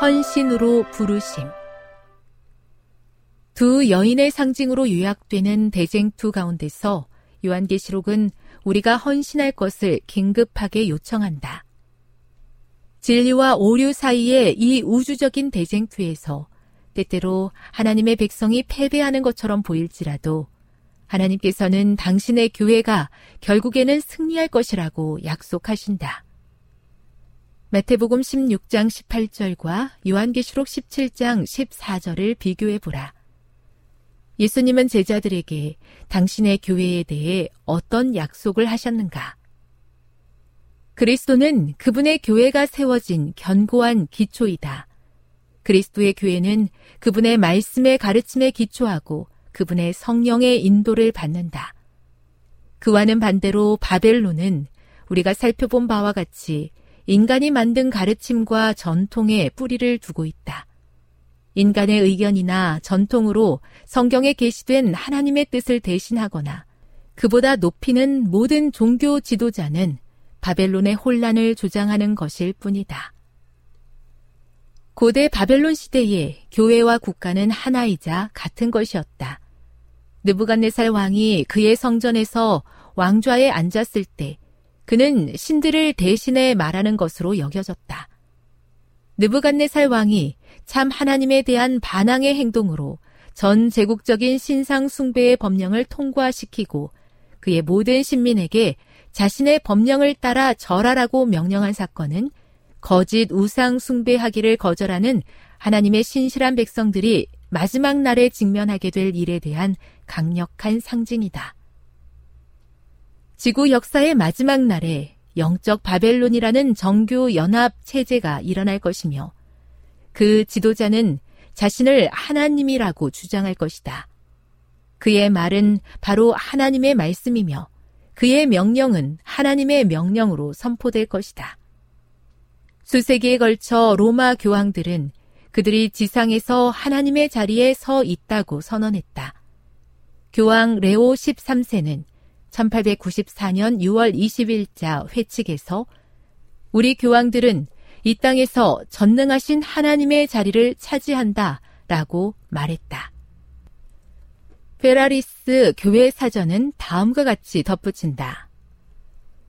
헌신으로 부르심 두 여인의 상징으로 요약되는 대쟁투 가운데서 요한계시록은 우리가 헌신할 것을 긴급하게 요청한다. 진리와 오류 사이의 이 우주적인 대쟁투에서 때때로 하나님의 백성이 패배하는 것처럼 보일지라도 하나님께서는 당신의 교회가 결국에는 승리할 것이라고 약속하신다. 마태복음 16장 18절과 요한계시록 17장 14절을 비교해 보라. 예수님은 제자들에게 당신의 교회에 대해 어떤 약속을 하셨는가? 그리스도는 그분의 교회가 세워진 견고한 기초이다. 그리스도의 교회는 그분의 말씀의 가르침에 기초하고 그분의 성령의 인도를 받는다. 그와는 반대로 바벨론은 우리가 살펴본 바와 같이 인간이 만든 가르침과 전통에 뿌리를 두고 있다. 인간의 의견이나 전통으로 성경에 게시된 하나님의 뜻을 대신하거나 그보다 높이는 모든 종교 지도자는 바벨론의 혼란을 주장하는 것일 뿐이다. 고대 바벨론 시대에 교회와 국가는 하나이자 같은 것이었다. 느부갓네살 왕이 그의 성전에서 왕좌에 앉았을 때 그는 신들을 대신해 말하는 것으로 여겨졌다. 느부갓네살 왕이 참 하나님에 대한 반항의 행동으로 전 제국적인 신상 숭배의 법령을 통과시키고 그의 모든 신민에게 자신의 법령을 따라 절하라고 명령한 사건은 거짓 우상 숭배하기를 거절하는 하나님의 신실한 백성들이 마지막 날에 직면하게 될 일에 대한 강력한 상징이다. 지구 역사의 마지막 날에 영적 바벨론이라는 정교 연합 체제가 일어날 것이며 그 지도자는 자신을 하나님이라고 주장할 것이다. 그의 말은 바로 하나님의 말씀이며 그의 명령은 하나님의 명령으로 선포될 것이다. 수세기에 걸쳐 로마 교황들은 그들이 지상에서 하나님의 자리에 서 있다고 선언했다. 교황 레오 13세는 1894년 6월 20일자 회칙에서 우리 교황들은 이 땅에서 전능하신 하나님의 자리를 차지한다 라고 말했다. 페라리스 교회 사전은 다음과 같이 덧붙인다.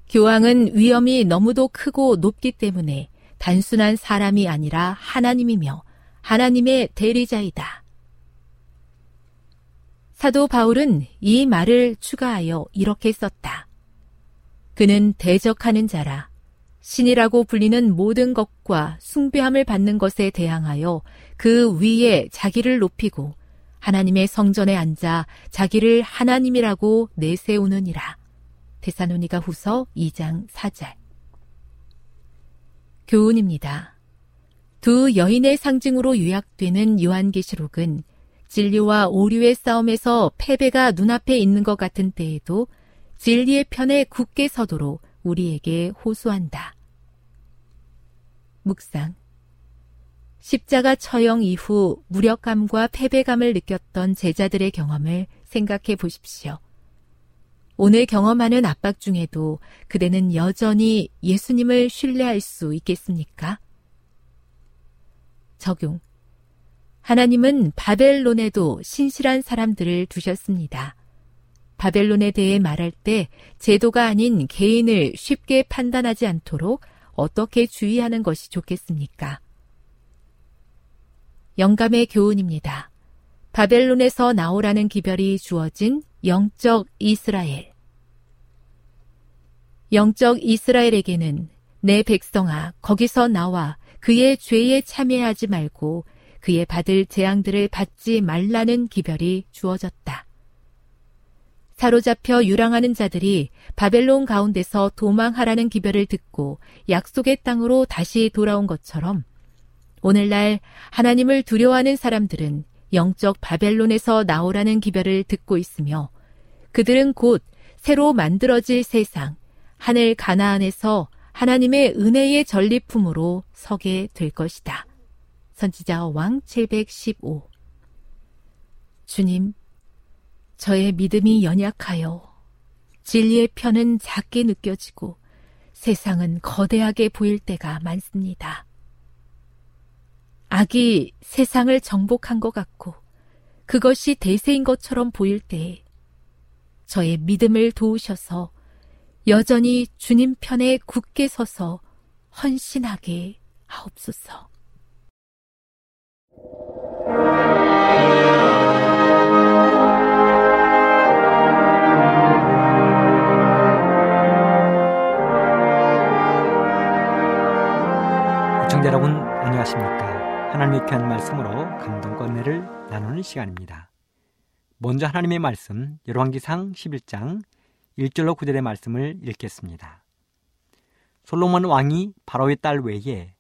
교황은 위험이 너무도 크고 높기 때문에 단순한 사람이 아니라 하나님이며 하나님의 대리자이다. 사도 바울은 이 말을 추가하여 이렇게 썼다. 그는 대적하는 자라 신이라고 불리는 모든 것과 숭배함을 받는 것에 대항하여 그 위에 자기를 높이고 하나님의 성전에 앉아 자기를 하나님이라고 내세우느니라. 데사노니가 후서 2장 4절. 교훈입니다. 두 여인의 상징으로 요약되는 요한계시록은 진리와 오류의 싸움에서 패배가 눈앞에 있는 것 같은 때에도 진리의 편에 굳게 서도록 우리에게 호소한다. 묵상. 십자가 처형 이후 무력감과 패배감을 느꼈던 제자들의 경험을 생각해 보십시오. 오늘 경험하는 압박 중에도 그대는 여전히 예수님을 신뢰할 수 있겠습니까? 적용. 하나님은 바벨론에도 신실한 사람들을 두셨습니다. 바벨론에 대해 말할 때 제도가 아닌 개인을 쉽게 판단하지 않도록 어떻게 주의하는 것이 좋겠습니까? 영감의 교훈입니다. 바벨론에서 나오라는 기별이 주어진 영적 이스라엘. 영적 이스라엘에게는 내 백성아 거기서 나와 그의 죄에 참여하지 말고 그의 받을 재앙들을 받지 말라는 기별이 주어졌다. 사로잡혀 유랑하는 자들이 바벨론 가운데서 도망하라는 기별을 듣고 약속의 땅으로 다시 돌아온 것처럼 오늘날 하나님을 두려워하는 사람들은 영적 바벨론에서 나오라는 기별을 듣고 있으며 그들은 곧 새로 만들어질 세상, 하늘 가나안에서 하나님의 은혜의 전리품으로 서게 될 것이다. 선지자 왕 715. 주님, 저의 믿음이 연약하여 진리의 편은 작게 느껴지고 세상은 거대하게 보일 때가 많습니다. 악이 세상을 정복한 것 같고 그것이 대세인 것처럼 보일 때에 저의 믿음을 도우셔서 여전히 주님 편에 굳게 서서 헌신하게 하옵소서. 시청자 여러분 안녕하십니까? 하나님의 귀한 말씀으로 감동과 은혜를 나누는 시간입니다. 먼저 하나님의 말씀 열왕기상 11장 1절로 9절의 말씀을 읽겠습니다. 솔로몬 왕이 바로의 딸 외에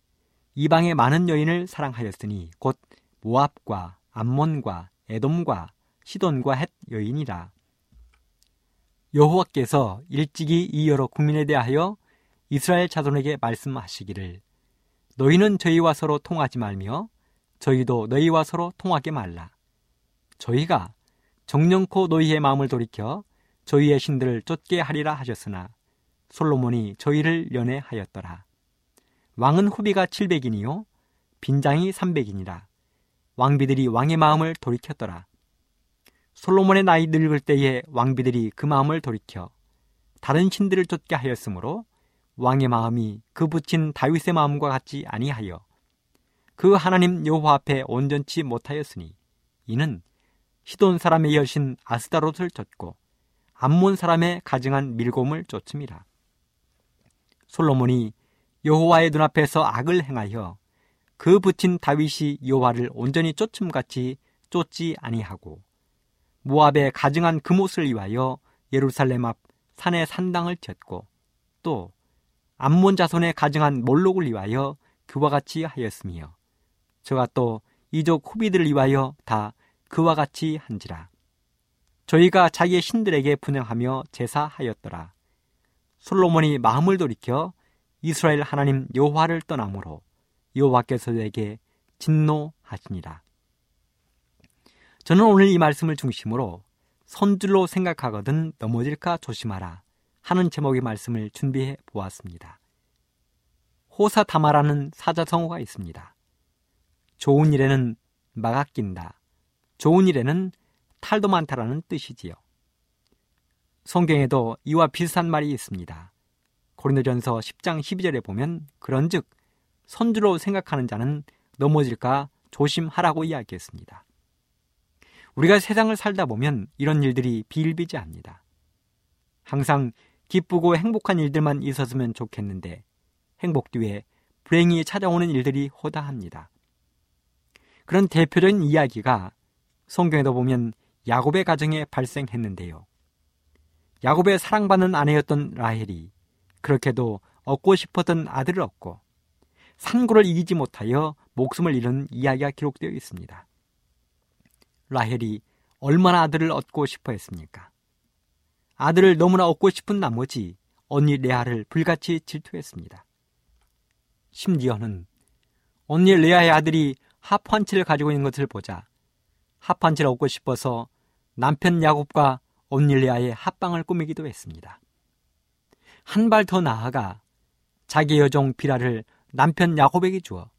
이방의 많은 여인을 사랑하였으니 곧 모압과 암몬과 에돔과 시돈과 헷 여인이라 여호와께서 일찍이 이 여러 국민에 대하여 이스라엘 자손에게 말씀하시기를 너희는 저희와 서로 통하지 말며 저희도 너희와 서로 통하게 말라. 저희가 정령코 너희의 마음을 돌이켜 저희의 신들을 쫓게 하리라 하셨으나 솔로몬이 저희를 연애하였더라. 왕은 후비가 700인이요 빈장이 300인이라. 왕비들이 왕의 마음을 돌이켰더라. 솔로몬의 나이 늙을 때에 왕비들이 그 마음을 돌이켜 다른 신들을 쫓게 하였으므로 왕의 마음이 그 붙인 다윗의 마음과 같지 아니하여 그 하나님 여호와 앞에 온전치 못하였으니 이는 시돈 사람의 여신 아스다롯을 쫓고 암몬 사람의 가증한 밀곰을 쫓음이라. 솔로몬이 여호와의 눈앞에서 악을 행하여 그 붙인 다윗이 여호와를 온전히 쫓음같이 쫓지 아니하고 모압의 가증한 금옷을 위하여 예루살렘 앞 산의 산당을 쳤고 또 암몬 자손의 가증한 몰록을 위하여 그와 같이 하였으며 저가 또 이족 후비들을 위하여 다 그와 같이 한지라. 저희가 자기의 신들에게 분양하며 제사하였더라. 솔로몬이 마음을 돌이켜 이스라엘 하나님 여호와를 떠나므로 여호와께서 에게 진노하시니라 저는 오늘 이 말씀을 중심으로 선줄로 생각하거든 넘어질까 조심하라 하는 제목의 말씀을 준비해 보았습니다. 호사다마라는 사자성어가 있습니다. 좋은 일에는 막아 낀다. 좋은 일에는 탈도 많다라는 뜻이지요. 성경에도 이와 비슷한 말이 있습니다. 고린도전서 10장 12절에 보면 그런즉 선주로 생각하는 자는 넘어질까 조심하라고 이야기했습니다. 우리가 세상을 살다 보면 이런 일들이 비일비재합니다. 항상 기쁘고 행복한 일들만 있었으면 좋겠는데 행복 뒤에 불행이 찾아오는 일들이 호다합니다. 그런 대표적인 이야기가 성경에도 보면 야곱의 가정에 발생했는데요. 야곱의 사랑받는 아내였던 라헬이 그렇게도 얻고 싶었던 아들을 얻고 산고를 이기지 못하여 목숨을 잃은 이야기가 기록되어 있습니다. 라헬이 얼마나 아들을 얻고 싶어 했습니까? 아들을 너무나 얻고 싶은 나머지 언니 레아를 불같이 질투했습니다. 심지어는 언니 레아의 아들이 합판치를 가지고 있는 것을 보자 합판치를 얻고 싶어서 남편 야곱과 언니 레아의 합방을 꾸미기도 했습니다. 한 발 더 나아가 자기 여종 비라를 남편 야곱에게 주어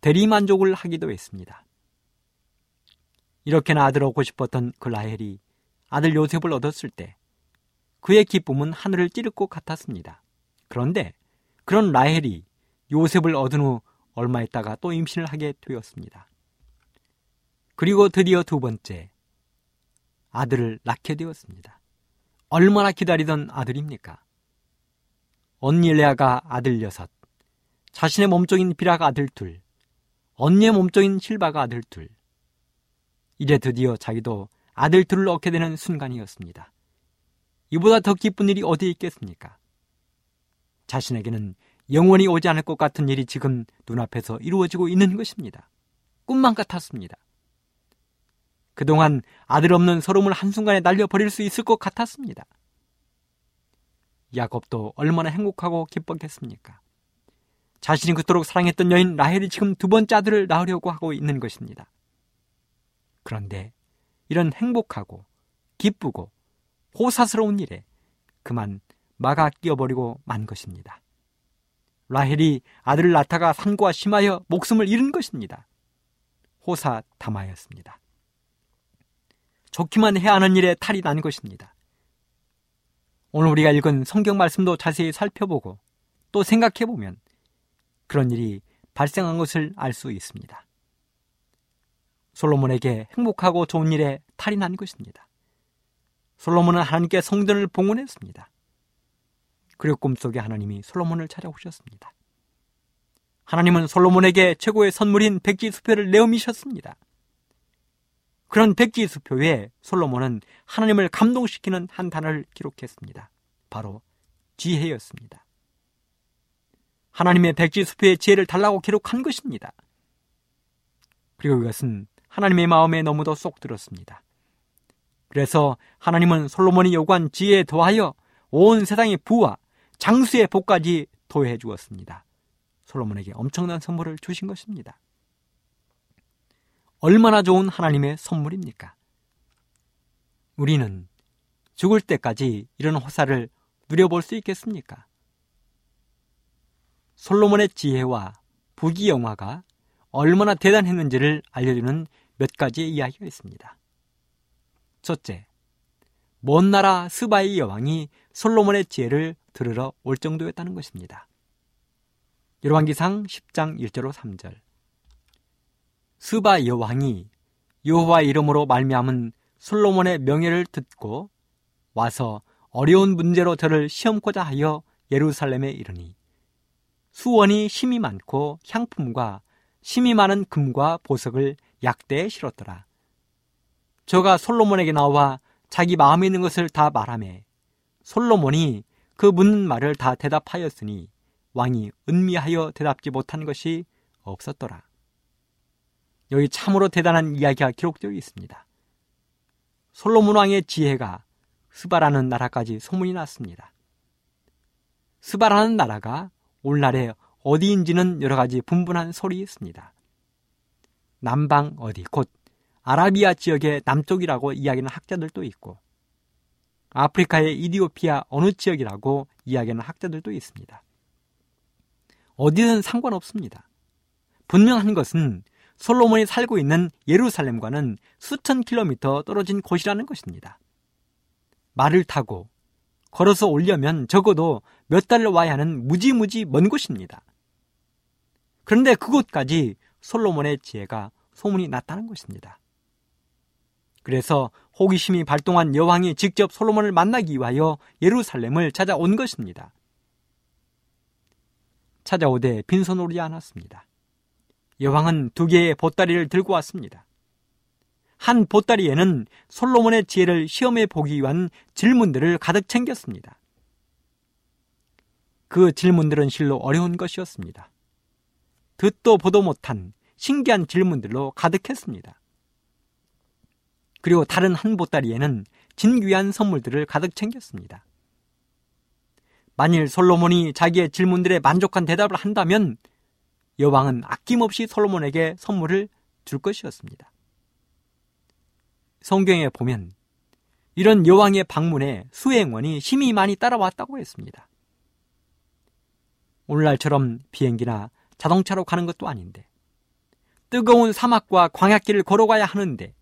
대리만족을 하기도 했습니다. 이렇게나 아들 얻고 싶었던 그 라헬이 아들 요셉을 얻었을 때 그의 기쁨은 하늘을 찌를 것 같았습니다. 그런데 그런 라헬이 요셉을 얻은 후 얼마 있다가 또 임신을 하게 되었습니다. 그리고 드디어 두 번째 아들을 낳게 되었습니다. 얼마나 기다리던 아들입니까? 언니 레아가 아들 여섯, 자신의 몸종인 비라가 아들 둘, 언니의 몸종인 실바가 아들 둘. 이제 드디어 자기도 아들 둘을 얻게 되는 순간이었습니다. 이보다 더 기쁜 일이 어디 있겠습니까? 자신에게는 영원히 오지 않을 것 같은 일이 지금 눈앞에서 이루어지고 있는 것입니다. 꿈만 같았습니다. 그동안 아들 없는 서름을 한순간에 날려버릴 수 있을 것 같았습니다. 야곱도 얼마나 행복하고 기뻤겠습니까? 자신이 그토록 사랑했던 여인 라헬이 지금 두 번째 아들을 낳으려고 하고 있는 것입니다. 그런데 이런 행복하고 기쁘고 호사스러운 일에 그만 막아 끼어버리고 만 것입니다. 라헬이 아들을 낳다가 산과 심하여 목숨을 잃은 것입니다. 호사 담하였습니다. 좋기만 해야 하는 일에 탈이 난 것입니다. 오늘 우리가 읽은 성경 말씀도 자세히 살펴보고 또 생각해보면 그런 일이 발생한 것을 알 수 있습니다. 솔로몬에게 행복하고 좋은 일에 탈이 난 것입니다. 솔로몬은 하나님께 성전을 봉헌했습니다. 그리고 꿈속에 하나님이 솔로몬을 찾아오셨습니다. 하나님은 솔로몬에게 최고의 선물인 백지 수표를 내어미셨습니다. 그런 백지 수표에 솔로몬은 하나님을 감동시키는 한 단어를 기록했습니다. 바로 지혜였습니다. 하나님의 백지수표의 지혜를 달라고 기록한 것입니다. 그리고 이것은 하나님의 마음에 너무도 쏙 들었습니다. 그래서 하나님은 솔로몬이 요구한 지혜에 더하여 온 세상의 부와 장수의 복까지 도해 주었습니다. 솔로몬에게 엄청난 선물을 주신 것입니다. 얼마나 좋은 하나님의 선물입니까? 우리는 죽을 때까지 이런 호사를 누려볼 수 있겠습니까? 솔로몬의 지혜와 부귀영화가 얼마나 대단했는지를 알려주는 몇 가지의 이야기가 있습니다. 첫째, 먼 나라 스바의 여왕이 솔로몬의 지혜를 들으러 올 정도였다는 것입니다. 열왕기상 10장 1절로 3절 스바 여왕이 여호와 이름으로 말미암은 솔로몬의 명예를 듣고 와서 어려운 문제로 저를 시험고자 하여 예루살렘에 이르니 수원이 심이 많고 향품과 심이 많은 금과 보석을 약대에 실었더라. 저가 솔로몬에게 나와 자기 마음에 있는 것을 다 말하매 솔로몬이 그 묻는 말을 다 대답하였으니 왕이 은미하여 대답지 못한 것이 없었더라. 여기 참으로 대단한 이야기가 기록되어 있습니다. 솔로몬 왕의 지혜가 스바라는 나라까지 소문이 났습니다. 스바라는 나라가 오늘날에 어디인지는 여러 가지 분분한 소리 있습니다. 남방 어디, 곧 아라비아 지역의 남쪽이라고 이야기하는 학자들도 있고, 아프리카의 이디오피아 어느 지역이라고 이야기하는 학자들도 있습니다. 어디든 상관없습니다. 분명한 것은 솔로몬이 살고 있는 예루살렘과는 수천 킬로미터 떨어진 곳이라는 것입니다. 말을 타고 걸어서 오려면 적어도 몇달 와야 하는 무지무지 먼 곳입니다. 그런데 그곳까지 솔로몬의 지혜가 소문이 났다는 것입니다. 그래서 호기심이 발동한 여왕이 직접 솔로몬을 만나기 위하여 예루살렘을 찾아온 것입니다. 찾아오되 빈손 오지 않았습니다. 여왕은 두 개의 보따리를 들고 왔습니다. 한 보따리에는 솔로몬의 지혜를 시험해 보기 위한 질문들을 가득 챙겼습니다. 그 질문들은 실로 어려운 것이었습니다. 듣도 보도 못한 신기한 질문들로 가득했습니다. 그리고 다른 한 보따리에는 진귀한 선물들을 가득 챙겼습니다. 만일 솔로몬이 자기의 질문들에 만족한 대답을 한다면 여왕은 아낌없이 솔로몬에게 선물을 줄 것이었습니다. 성경에 보면 이런 여왕의 방문에 수행원이 심히 많이 따라왔다고 했습니다. 오늘날처럼 비행기나 자동차로 가는 것도 아닌데 뜨거운 사막과 광야길을 걸어가야 하는데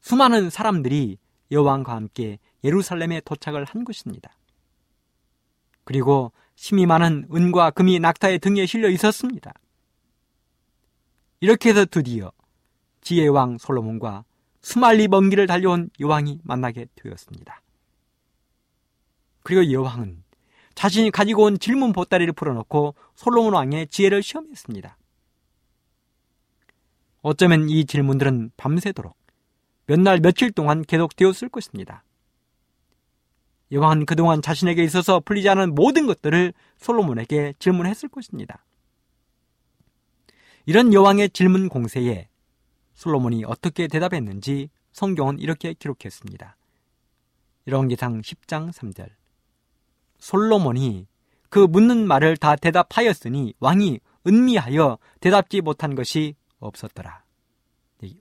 수많은 사람들이 여왕과 함께 예루살렘에 도착을 한 것입니다. 그리고 심이 많은 은과 금이 낙타의 등에 실려 있었습니다. 이렇게 해서 드디어 지혜의 왕 솔로몬과 수말리 먼 길을 달려온 여왕이 만나게 되었습니다. 그리고 여왕은 자신이 가지고 온 질문 보따리를 풀어놓고 솔로몬 왕의 지혜를 시험했습니다. 어쩌면 이 질문들은 밤새도록 몇 날 며칠 동안 계속되었을 것입니다. 여왕은 그동안 자신에게 있어서 풀리지 않은 모든 것들을 솔로몬에게 질문했을 것입니다. 이런 여왕의 질문 공세에 솔로몬이 어떻게 대답했는지 성경은 이렇게 기록했습니다. 열왕기상 10장 3절 솔로몬이 그 묻는 말을 다 대답하였으니 왕이 은미하여 대답지 못한 것이 없었더라.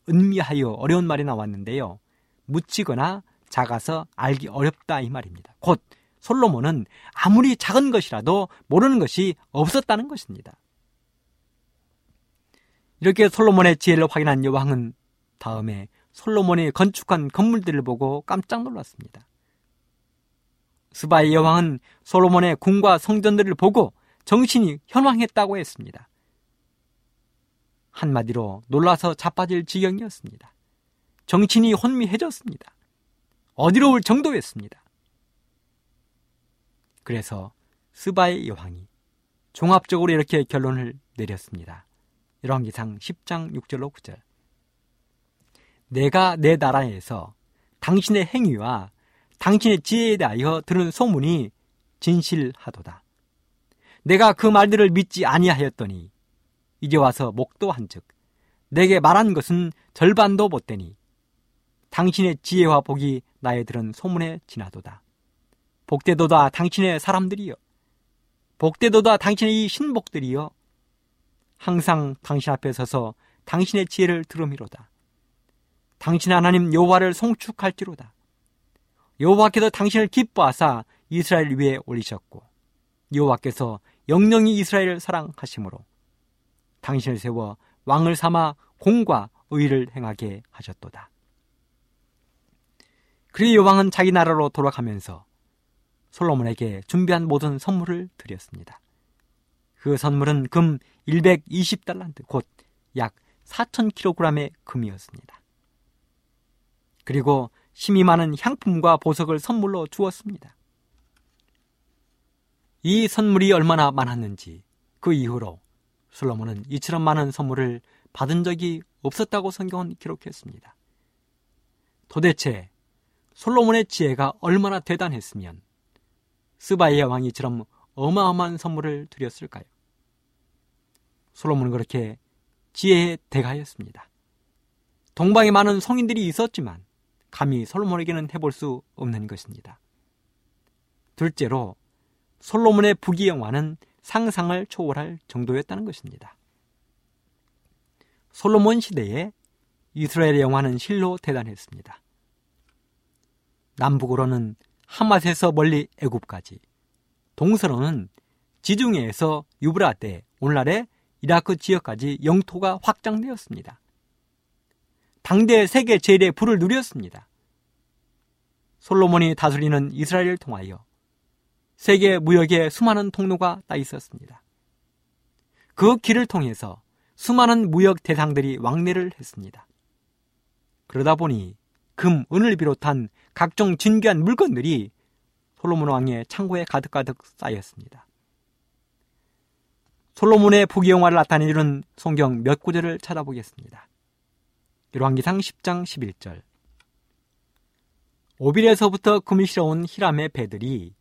은미하여 어려운 말이 나왔는데요. 묻히거나 작아서 알기 어렵다 이 말입니다. 곧 솔로몬은 아무리 작은 것이라도 모르는 것이 없었다는 것입니다. 이렇게 솔로몬의 지혜를 확인한 여왕은 다음에 솔로몬이 건축한 건물들을 보고 깜짝 놀랐습니다. 스바의 여왕은 솔로몬의 궁과 성전들을 보고 정신이 현황했다고 했습니다. 한마디로 놀라서 자빠질 지경이었습니다. 정신이 혼미해졌습니다. 어디로 올 정도였습니다. 그래서 스바의 여왕이 종합적으로 이렇게 결론을 내렸습니다. 열왕기상 10장 6절로 9절. 내가 내 나라에서 당신의 행위와 당신의 지혜에 대하여 들은 소문이 진실하도다. 내가 그 말들을 믿지 아니하였더니 이제 와서 목도한즉 내게 말한 것은 절반도 못되니 당신의 지혜와 복이 나에 들은 소문에 지나도다. 복되도다 당신의 사람들이여. 복되도다 당신의 이 신복들이여. 항상 당신 앞에 서서 당신의 지혜를 들음이로다. 당신 하나님 여호와를 송축할지로다. 여호와께서 당신을 기뻐하사 이스라엘 위에 올리셨고 여호와께서 영영이 이스라엘을 사랑하심으로 당신을 세워 왕을 삼아 공과 의를 행하게 하셨도다. 그리고 여왕은 자기 나라로 돌아가면서 솔로몬에게 준비한 모든 선물을 드렸습니다. 그 선물은 금 120달란트, 곧 약 4,000kg의 금이었습니다. 그리고 심이 많은 향품과 보석을 선물로 주었습니다. 이 선물이 얼마나 많았는지 그 이후로 솔로몬은 이처럼 많은 선물을 받은 적이 없었다고 성경은 기록했습니다. 도대체 솔로몬의 지혜가 얼마나 대단했으면 스바의 왕이처럼 어마어마한 선물을 드렸을까요? 솔로몬은 그렇게 지혜의 대가였습니다. 동방에 많은 성인들이 있었지만 감히 솔로몬에게는 해볼 수 없는 것입니다. 둘째로 솔로몬의 부귀영화는 상상을 초월할 정도였다는 것입니다. 솔로몬 시대에 이스라엘의 영화는 실로 대단했습니다. 남북으로는 하맛에서 멀리 애굽까지, 동서로는 지중해에서 유브라데, 오늘날의 이라크 지역까지 영토가 확장되었습니다. 당대 세계 제일의 부를 누렸습니다. 솔로몬이 다스리는 이스라엘을 통하여 세계 무역에 수많은 통로가 따 있었습니다. 그 길을 통해서 수많은 무역 대상들이 왕래를 했습니다. 그러다 보니 금, 은을 비롯한 각종 진귀한 물건들이 솔로몬 왕의 창고에 가득가득 쌓였습니다. 솔로몬의 부귀영화를 나타내는 성경 몇 구절을 찾아보겠습니다. 열왕기상 10장 11절 오빌에서부터 금이 실어온 히람의 배들이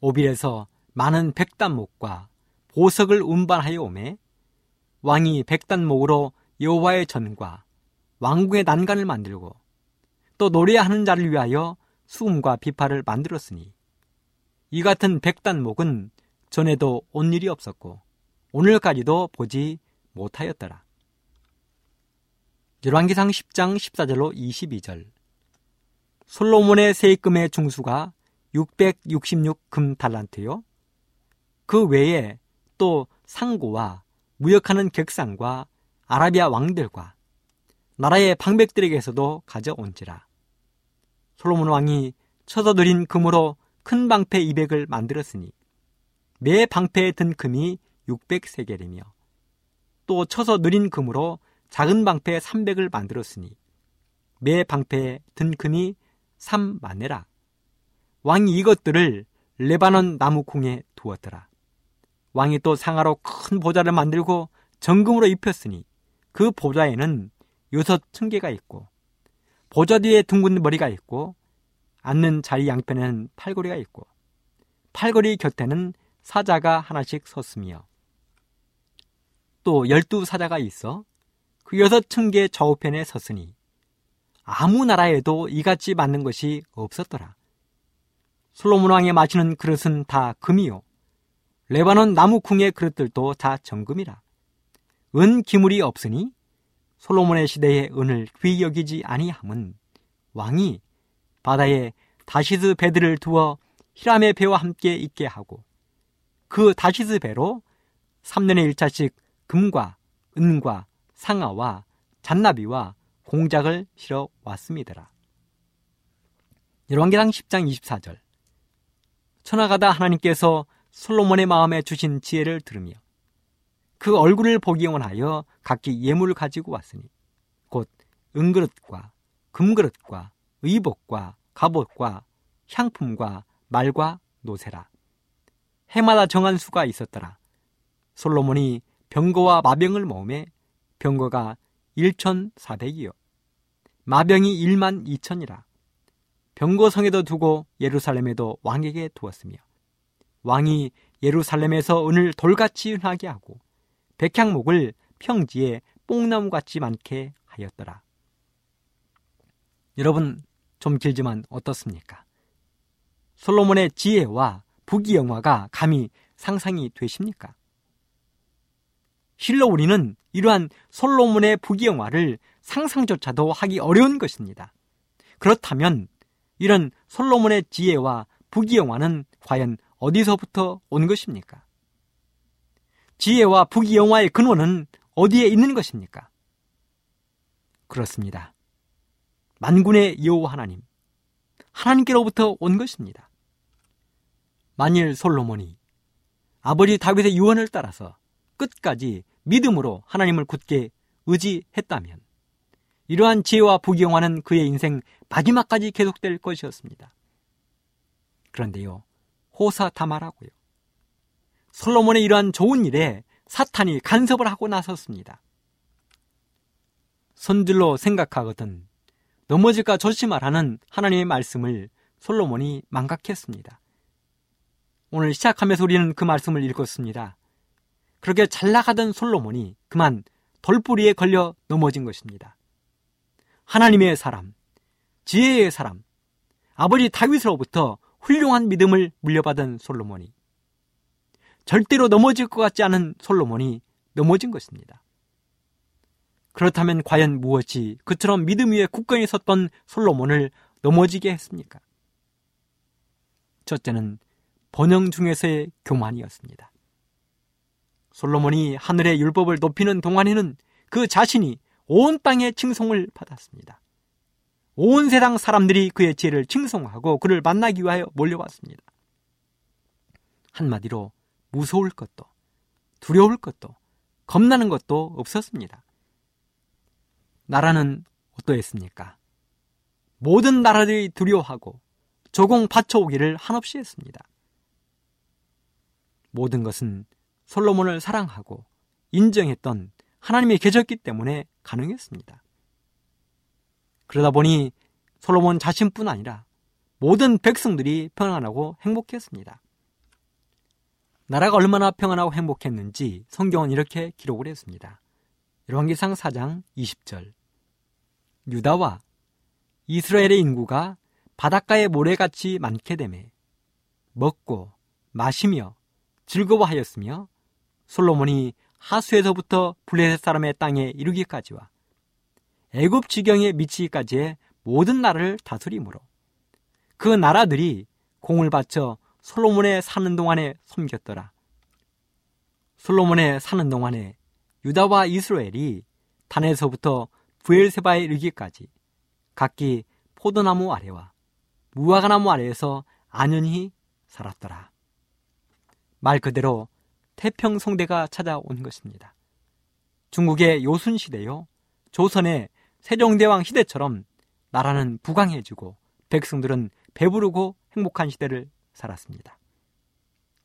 오빌에서 많은 백단목과 보석을 운반하여 오매 왕이 백단목으로 여호와의 전과 왕궁의 난간을 만들고 또 노래하는 자를 위하여 수음과 비파를 만들었으니 이 같은 백단목은 전에도 온 일이 없었고 오늘까지도 보지 못하였더라. 열왕기상 10장 14절로 22절 솔로몬의 세입금의 중수가 666금 달란트요. 그 외에 또 상고와 무역하는 객상과 아라비아 왕들과 나라의 방백들에게서도 가져온지라. 솔로몬 왕이 쳐서 들인 금으로 큰 방패 200을 만들었으니 매 방패에 든 금이 600세겔이며 또 쳐서 느린 금으로 작은 방패 300을 만들었으니 매 방패에 든 금이 3만네라. 왕이 이것들을 레바논 나무콩에 두었더라. 왕이 또 상하로 큰 보좌를 만들고 정금으로 입혔으니 그 보좌에는 여섯 층계가 있고 보좌 뒤에 둥근 머리가 있고 앉는 자리 양편에는 팔걸이가 있고 팔걸이 곁에는 사자가 하나씩 섰으며 또 열두 사자가 있어 그 여섯 층계 좌우편에 섰으니 아무 나라에도 이같이 맞는 것이 없었더라. 솔로몬 왕이 마시는 그릇은 다 금이요. 레바논 나무궁의 그릇들도 다 정금이라. 은 기물이 없으니 솔로몬의 시대에 은을 귀히 여기지 아니함은 왕이 바다에 다시스 배들을 두어 히람의 배와 함께 있게 하고 그 다시스 배로 3년에 1차씩 금과 은과 상아와 잔나비와 공작을 실어 왔습니다. 열왕기상 10장 24절 천하가다 하나님께서 솔로몬의 마음에 주신 지혜를 들으며 그 얼굴을 보기 원하여 각기 예물을 가지고 왔으니 곧 은그릇과 금그릇과 의복과 갑옷과 향품과 말과 노새라. 해마다 정한 수가 있었더라. 솔로몬이 병거와 마병을 모음에 병거가 1,400이요. 마병이 1만 2천이라. 병거성에도 두고 예루살렘에도 왕에게 두었으며 왕이 예루살렘에서 은을 돌같이 흔하게 하고 백향목을 평지에 뽕나무같이 많게 하였더라. 여러분 좀 길지만 어떻습니까? 솔로몬의 지혜와 부귀영화가 감히 상상이 되십니까? 실로 우리는 이러한 솔로몬의 부귀영화를 상상조차도 하기 어려운 것입니다. 그렇다면 이런 솔로몬의 지혜와 부귀영화는 과연 어디서부터 온 것입니까? 지혜와 부귀영화의 근원은 어디에 있는 것입니까? 그렇습니다. 만군의 여호와 하나님, 하나님께로부터 온 것입니다. 만일 솔로몬이 아버지 다윗의 유언을 따라서 끝까지 믿음으로 하나님을 굳게 의지했다면 이러한 지혜와 부귀영화는 그의 인생 마지막까지 계속될 것이었습니다. 그런데요, 호사 다마라고요. 솔로몬의 이러한 좋은 일에 사탄이 간섭을 하고 나섰습니다. 선들로 생각하거든 넘어질까 조심하라는 하나님의 말씀을 솔로몬이 망각했습니다. 오늘 시작하면서 우리는 그 말씀을 읽었습니다. 그렇게 잘 나가던 솔로몬이 그만 돌뿌리에 걸려 넘어진 것입니다. 하나님의 사람, 지혜의 사람, 아버지 다윗으로부터 훌륭한 믿음을 물려받은 솔로몬이 절대로 넘어질 것 같지 않은 솔로몬이 넘어진 것입니다. 그렇다면 과연 무엇이 그처럼 믿음 위에 굳건히 섰던 솔로몬을 넘어지게 했습니까? 첫째는 번영 중에서의 교만이었습니다. 솔로몬이 하늘의 율법을 높이는 동안에는 그 자신이 온 땅의 칭송을 받았습니다. 온 세상 사람들이 그의 지혜를 칭송하고 그를 만나기 위하여 몰려왔습니다. 한마디로 무서울 것도 두려울 것도 겁나는 것도 없었습니다. 나라는 어떠했습니까? 모든 나라들이 두려워하고 조공 바쳐오기를 한없이 했습니다. 모든 것은 솔로몬을 사랑하고 인정했던 하나님이 계셨기 때문에 가능했습니다. 그러다 보니 솔로몬 자신뿐 아니라 모든 백성들이 평안하고 행복했습니다. 나라가 얼마나 평안하고 행복했는지 성경은 이렇게 기록을 했습니다. 열왕기상 4장 20절 유다와 이스라엘의 인구가 바닷가의 모래같이 많게 되매 먹고 마시며 즐거워하였으며 솔로몬이 하수에서부터 블레셋 사람의 땅에 이르기까지와 애굽 지경에 미치기까지의 모든 나라를 다스림으로 그 나라들이 공을 바쳐 솔로몬의 사는 동안에 섬겼더라. 솔로몬의 사는 동안에 유다와 이스라엘이 단에서부터 부엘세바에 이르기까지 각기 포도나무 아래와 무화과나무 아래에서 안연히 살았더라. 말 그대로 태평성대가 찾아온 것입니다. 중국의 요순 시대요, 조선의 세종대왕 시대처럼 나라는 부강해지고 백성들은 배부르고 행복한 시대를 살았습니다.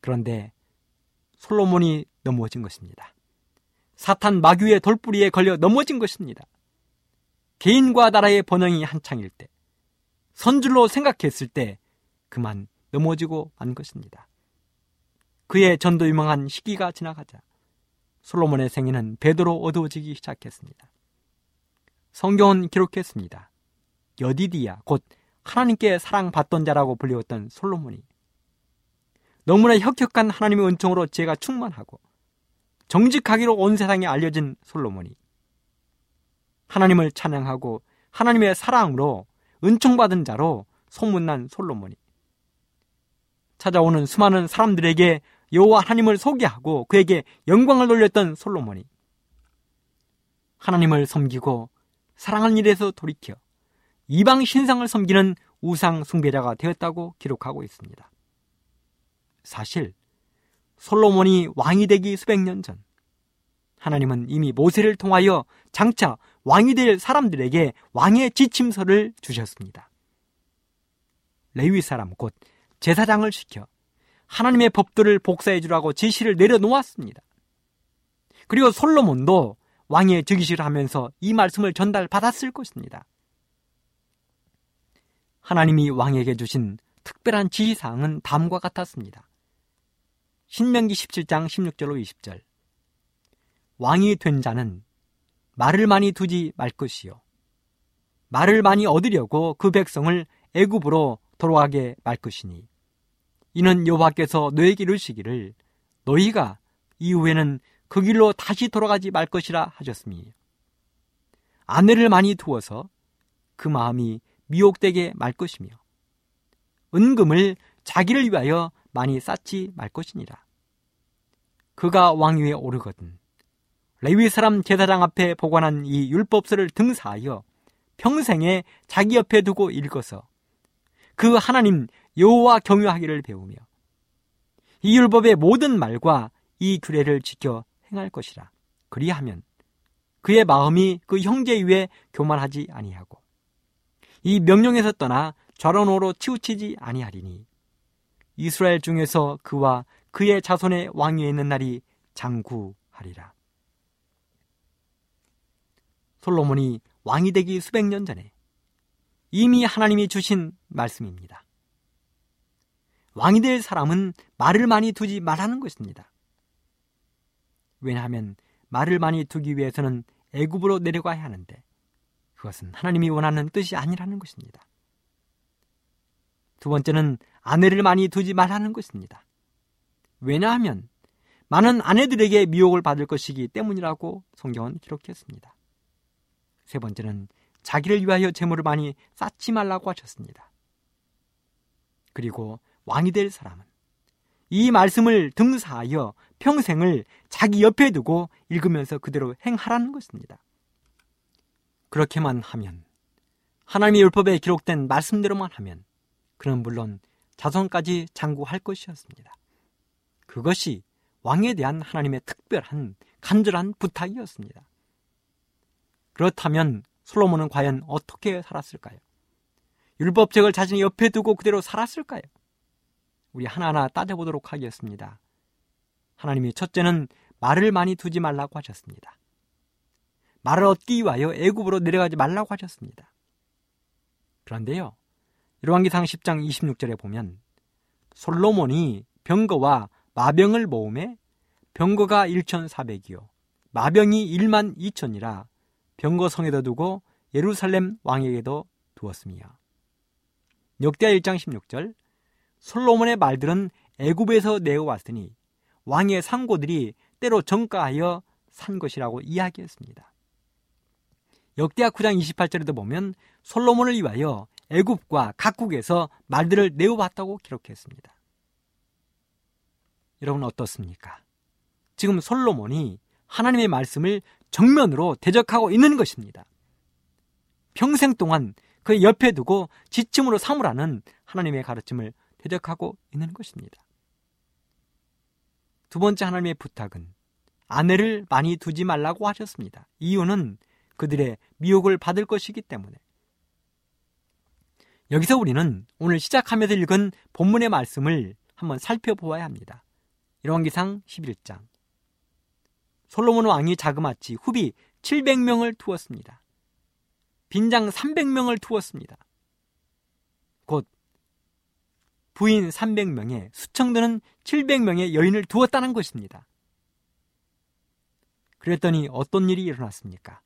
그런데 솔로몬이 넘어진 것입니다. 사탄 마귀의 돌뿌리에 걸려 넘어진 것입니다. 개인과 나라의 번영이 한창일 때, 선줄로 생각했을 때 그만 넘어지고 만 것입니다. 그의 전도 유망한 시기가 지나가자 솔로몬의 생애는 베드로 어두워지기 시작했습니다. 성경은 기록했습니다. 여디디야 곧 하나님께 사랑받던 자라고 불리웠던 솔로몬이 너무나 혁혁한 하나님의 은총으로 제가 충만하고 정직하기로 온 세상에 알려진 솔로몬이 하나님을 찬양하고 하나님의 사랑으로 은총받은 자로 소문난 솔로몬이 찾아오는 수많은 사람들에게 여호와 하나님을 소개하고 그에게 영광을 돌렸던 솔로몬이 하나님을 섬기고 사랑하는 일에서 돌이켜 이방 신상을 섬기는 우상 숭배자가 되었다고 기록하고 있습니다. 사실 솔로몬이 왕이 되기 수백 년 전 하나님은 이미 모세를 통하여 장차 왕이 될 사람들에게 왕의 지침서를 주셨습니다. 레위 사람 곧 제사장을 시켜 하나님의 법들을 복사해 주라고 지시를 내려놓았습니다. 그리고 솔로몬도 왕의 즉위식을 하면서 이 말씀을 전달받았을 것입니다. 하나님이 왕에게 주신 특별한 지시사항은 다음과 같았습니다. 신명기 17장 16절로 20절. 왕이 된 자는 말을 많이 두지 말 것이요. 말을 많이 얻으려고 그 백성을 애굽으로 돌아가게 말 것이니 이는 여호와께서 너에게 이르시기를 너희가 이후에는 그 길로 다시 돌아가지 말 것이라 하셨으니 아내를 많이 두어서 그 마음이 미혹되게 말 것이며 은금을 자기를 위하여 많이 쌓지 말 것이니라. 그가 왕위에 오르거든 레위 사람 제사장 앞에 보관한 이 율법서를 등사하여 평생에 자기 옆에 두고 읽어서 그 하나님 여호와 경유하기를 배우며 이 율법의 모든 말과 이 규례를 지켜 행할 것이라. 그리하면 그의 마음이 그 형제 위에 교만하지 아니하고 이 명령에서 떠나 좌론호로 치우치지 아니하리니 이스라엘 중에서 그와 그의 자손의 왕위에 있는 날이 장구하리라. 솔로몬이 왕이 되기 수백 년 전에 이미 하나님이 주신 말씀입니다. 왕이 될 사람은 말을 많이 두지 말라는 것입니다. 왜냐하면 말을 많이 두기 위해서는 애굽으로 내려가야 하는데 그것은 하나님이 원하는 뜻이 아니라는 것입니다. 두 번째는 아내를 많이 두지 말라는 것입니다. 왜냐하면 많은 아내들에게 미혹을 받을 것이기 때문이라고 성경은 기록했습니다. 세 번째는 자기를 위하여 재물을 많이 쌓지 말라고 하셨습니다. 그리고 왕이 될 사람은 이 말씀을 등사하여 평생을 자기 옆에 두고 읽으면서 그대로 행하라는 것입니다. 그렇게만 하면 하나님의 율법에 기록된 말씀대로만 하면 그는 물론 자손까지 장구할 것이었습니다. 그것이 왕에 대한 하나님의 특별한 간절한 부탁이었습니다. 그렇다면 솔로몬은 과연 어떻게 살았을까요? 율법책을 자신의 옆에 두고 그대로 살았을까요? 우리 하나하나 따져보도록 하겠습니다. 하나님이 첫째는 말을 많이 두지 말라고 하셨습니다. 말을 얻기 위하여 애굽으로 내려가지 말라고 하셨습니다. 그런데요. 열왕기상 10장 26절에 보면 솔로몬이 병거와 마병을 모음에 병거가 1,400이요. 마병이 1만 2천이라 병거 성에도 두고 예루살렘 왕에게도 두었으며 역대하 1장 16절 솔로몬의 말들은 애굽에서 내어왔으니 왕의 상고들이 때로 정가하여 산 것이라고 이야기했습니다. 역대하 9장 28절에도 보면 솔로몬을 위하여 애굽과 각국에서 말들을 내어왔다고 기록했습니다. 여러분 어떻습니까? 지금 솔로몬이 하나님의 말씀을 정면으로 대적하고 있는 것입니다. 평생 동안 그 옆에 두고 지침으로 삼으라는 하나님의 가르침을 대적하고 있는 것입니다. 두 번째 하나님의 부탁은 아내를 많이 두지 말라고 하셨습니다. 이유는 그들의 미혹을 받을 것이기 때문에. 여기서 우리는 오늘 시작하면서 읽은 본문의 말씀을 한번 살펴보아야 합니다. 열왕기상 11장. 솔로몬 왕이 자그마치 후비 700명을 두었습니다. 빈장 300명을 두었습니다. 곧 부인 300명에 수청드는 700명의 여인을 두었다는 것입니다. 그랬더니 어떤 일이 일어났습니까?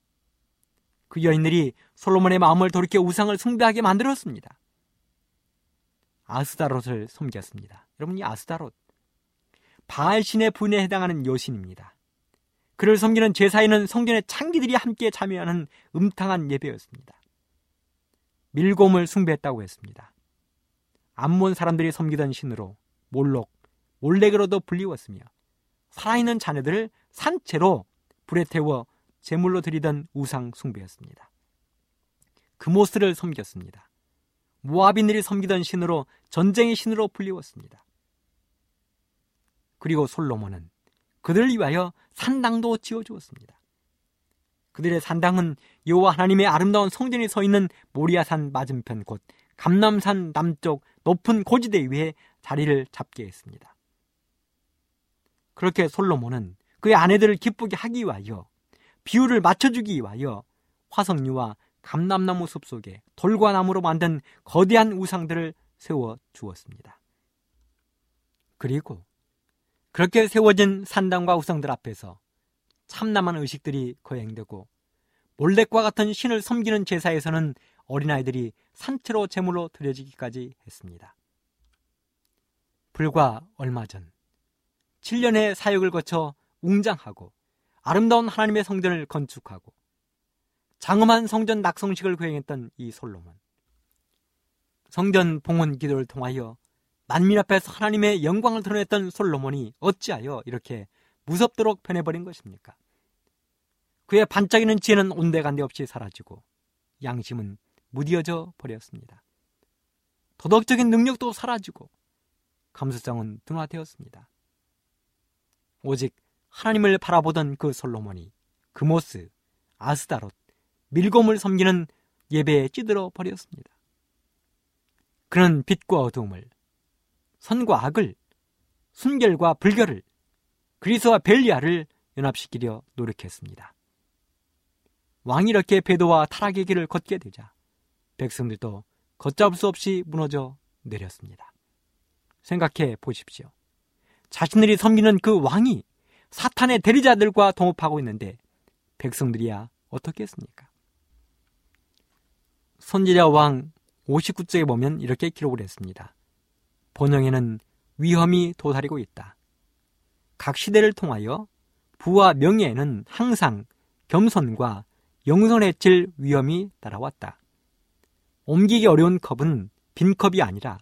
그 여인들이 솔로몬의 마음을 돌이켜 우상을 숭배하게 만들었습니다. 아스다롯을 섬겼습니다. 여러분 이 아스다롯 바알 신의 분에 해당하는 여신입니다. 그를 섬기는 제사에는 성전의 창기들이 함께 참여하는 음탕한 예배였습니다. 밀곰을 숭배했다고 했습니다. 암몬 사람들이 섬기던 신으로 몰록, 몰렉으로도 불리웠으며 살아있는 자녀들을 산채로 불에 태워 제물로 드리던 우상 숭배였습니다. 금오스를 섬겼습니다. 모아빈들이 섬기던 신으로 전쟁의 신으로 불리웠습니다. 그리고 솔로몬은 그들을 위하여 산당도 지어주었습니다. 그들의 산당은 여호와 하나님의 아름다운 성전이 서 있는 모리아산 맞은편 곧 감남산 남쪽 높은 고지대 위에 자리를 잡게 했습니다. 그렇게 솔로몬은 그의 아내들을 기쁘게 하기 위하여 비율을 맞춰주기 위하여 화석류와 감남나무 숲 속에 돌과 나무로 만든 거대한 우상들을 세워 주었습니다. 그리고 그렇게 세워진 산당과 우상들 앞에서 참남한 의식들이 거행되고 몰렉과 같은 신을 섬기는 제사에서는 어린아이들이 산채로 제물로 드려지기까지 했습니다. 불과 얼마 전 7년의 사역을 거쳐 웅장하고 아름다운 하나님의 성전을 건축하고 장엄한 성전 낙성식을 거행했던 이 솔로몬. 성전 봉헌 기도를 통하여 만민 앞에서 하나님의 영광을 드러냈던 솔로몬이 어찌하여 이렇게 무섭도록 변해버린 것입니까? 그의 반짝이는 지혜는 온데간데 없이 사라지고 양심은 무디어져 버렸습니다. 도덕적인 능력도 사라지고 감수성은 둔화되었습니다. 오직 하나님을 바라보던 그 솔로몬이 그모스, 아스다롯, 밀곰을 섬기는 예배에 찌들어 버렸습니다. 그는 빛과 어둠을, 선과 악을, 순결과 불결을, 그리스와 벨리아를 연합시키려 노력했습니다. 왕이 이렇게 배도와 타락의 길을 걷게 되자 백성들도 걷잡을 수 없이 무너져 내렸습니다. 생각해 보십시오. 자신들이 섬기는 그 왕이 사탄의 대리자들과 동업하고 있는데 백성들이야 어떻게 했습니까? 선지자 왕 59쪽에 보면 이렇게 기록을 했습니다. 번영에는 위험이 도사리고 있다. 각 시대를 통하여 부와 명예에는 항상 겸손과 영선해질 위험이 따라왔다. 옮기기 어려운 컵은 빈 컵이 아니라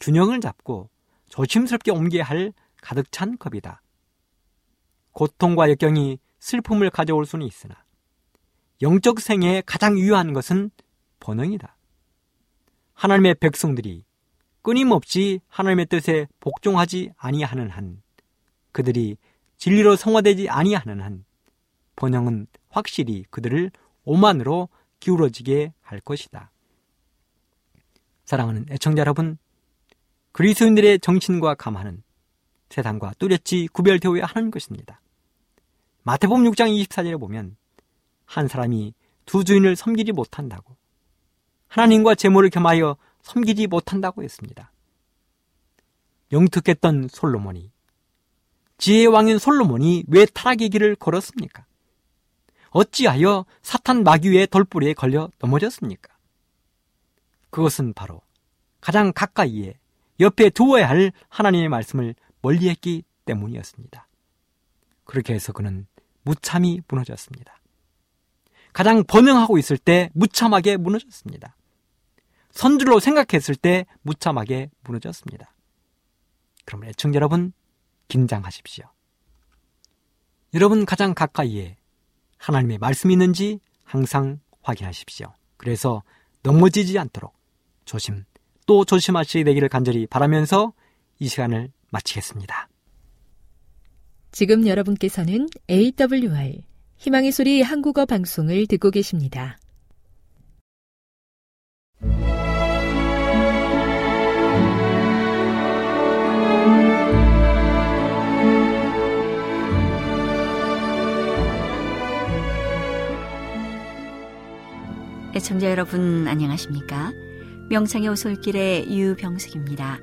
균형을 잡고 조심스럽게 옮겨야 할 가득 찬 컵이다. 고통과 역경이 슬픔을 가져올 수는 있으나 영적 생애에 가장 유효한 것은 번영이다. 하나님의 백성들이 끊임없이 하나님의 뜻에 복종하지 아니하는 한 그들이 진리로 성화되지 아니하는 한 번영은 확실히 그들을 오만으로 기울어지게 할 것이다. 사랑하는 애청자 여러분, 그리스도인들의 정신과 감화는 세상과 뚜렷이 구별되어야 하는 것입니다. 마태복음 6장 24절에 보면 한 사람이 두 주인을 섬기지 못한다고 하나님과 재물을 겸하여 섬기지 못한다고 했습니다. 영특했던 솔로몬이 지혜의 왕인 솔로몬이 왜 타락의 길을 걸었습니까? 어찌하여 사탄 마귀의 돌뿌리에 걸려 넘어졌습니까? 그것은 바로 가장 가까이에 옆에 두어야 할 하나님의 말씀을 멀리했기 때문이었습니다. 그렇게 해서 그는 무참히 무너졌습니다. 가장 번영하고 있을 때 무참하게 무너졌습니다. 선주로 생각했을 때 무참하게 무너졌습니다. 그럼 애청자 여러분 긴장하십시오. 여러분 가장 가까이에 하나님의 말씀이 있는지 항상 확인하십시오. 그래서 넘어지지 않도록 조심 또 조심하시게 되기를 간절히 바라면서 이 시간을 마치겠습니다. 지금 여러분께서는 AWR 희망의 소리 한국어 방송을 듣고 계십니다. 애청자 여러분 안녕하십니까? 명창의 오솔길의 유병숙입니다.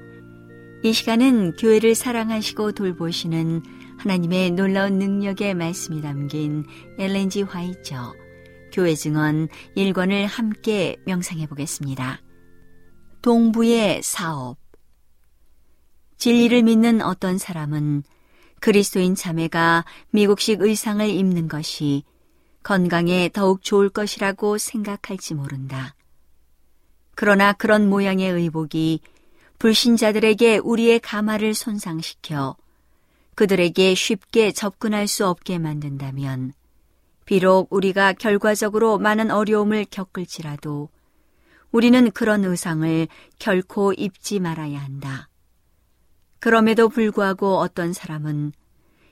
이 시간은 교회를 사랑하시고 돌보시는 하나님의 놀라운 능력의 말씀이 담긴 엘렌지 화이처 교회 증언 1권을 함께 명상해 보겠습니다. 동부의 사업 진리를 믿는 어떤 사람은 그리스도인 자매가 미국식 의상을 입는 것이 건강에 더욱 좋을 것이라고 생각할지 모른다. 그러나 그런 모양의 의복이 불신자들에게 우리의 가마를 손상시켜 그들에게 쉽게 접근할 수 없게 만든다면 비록 우리가 결과적으로 많은 어려움을 겪을지라도 우리는 그런 의상을 결코 입지 말아야 한다. 그럼에도 불구하고 어떤 사람은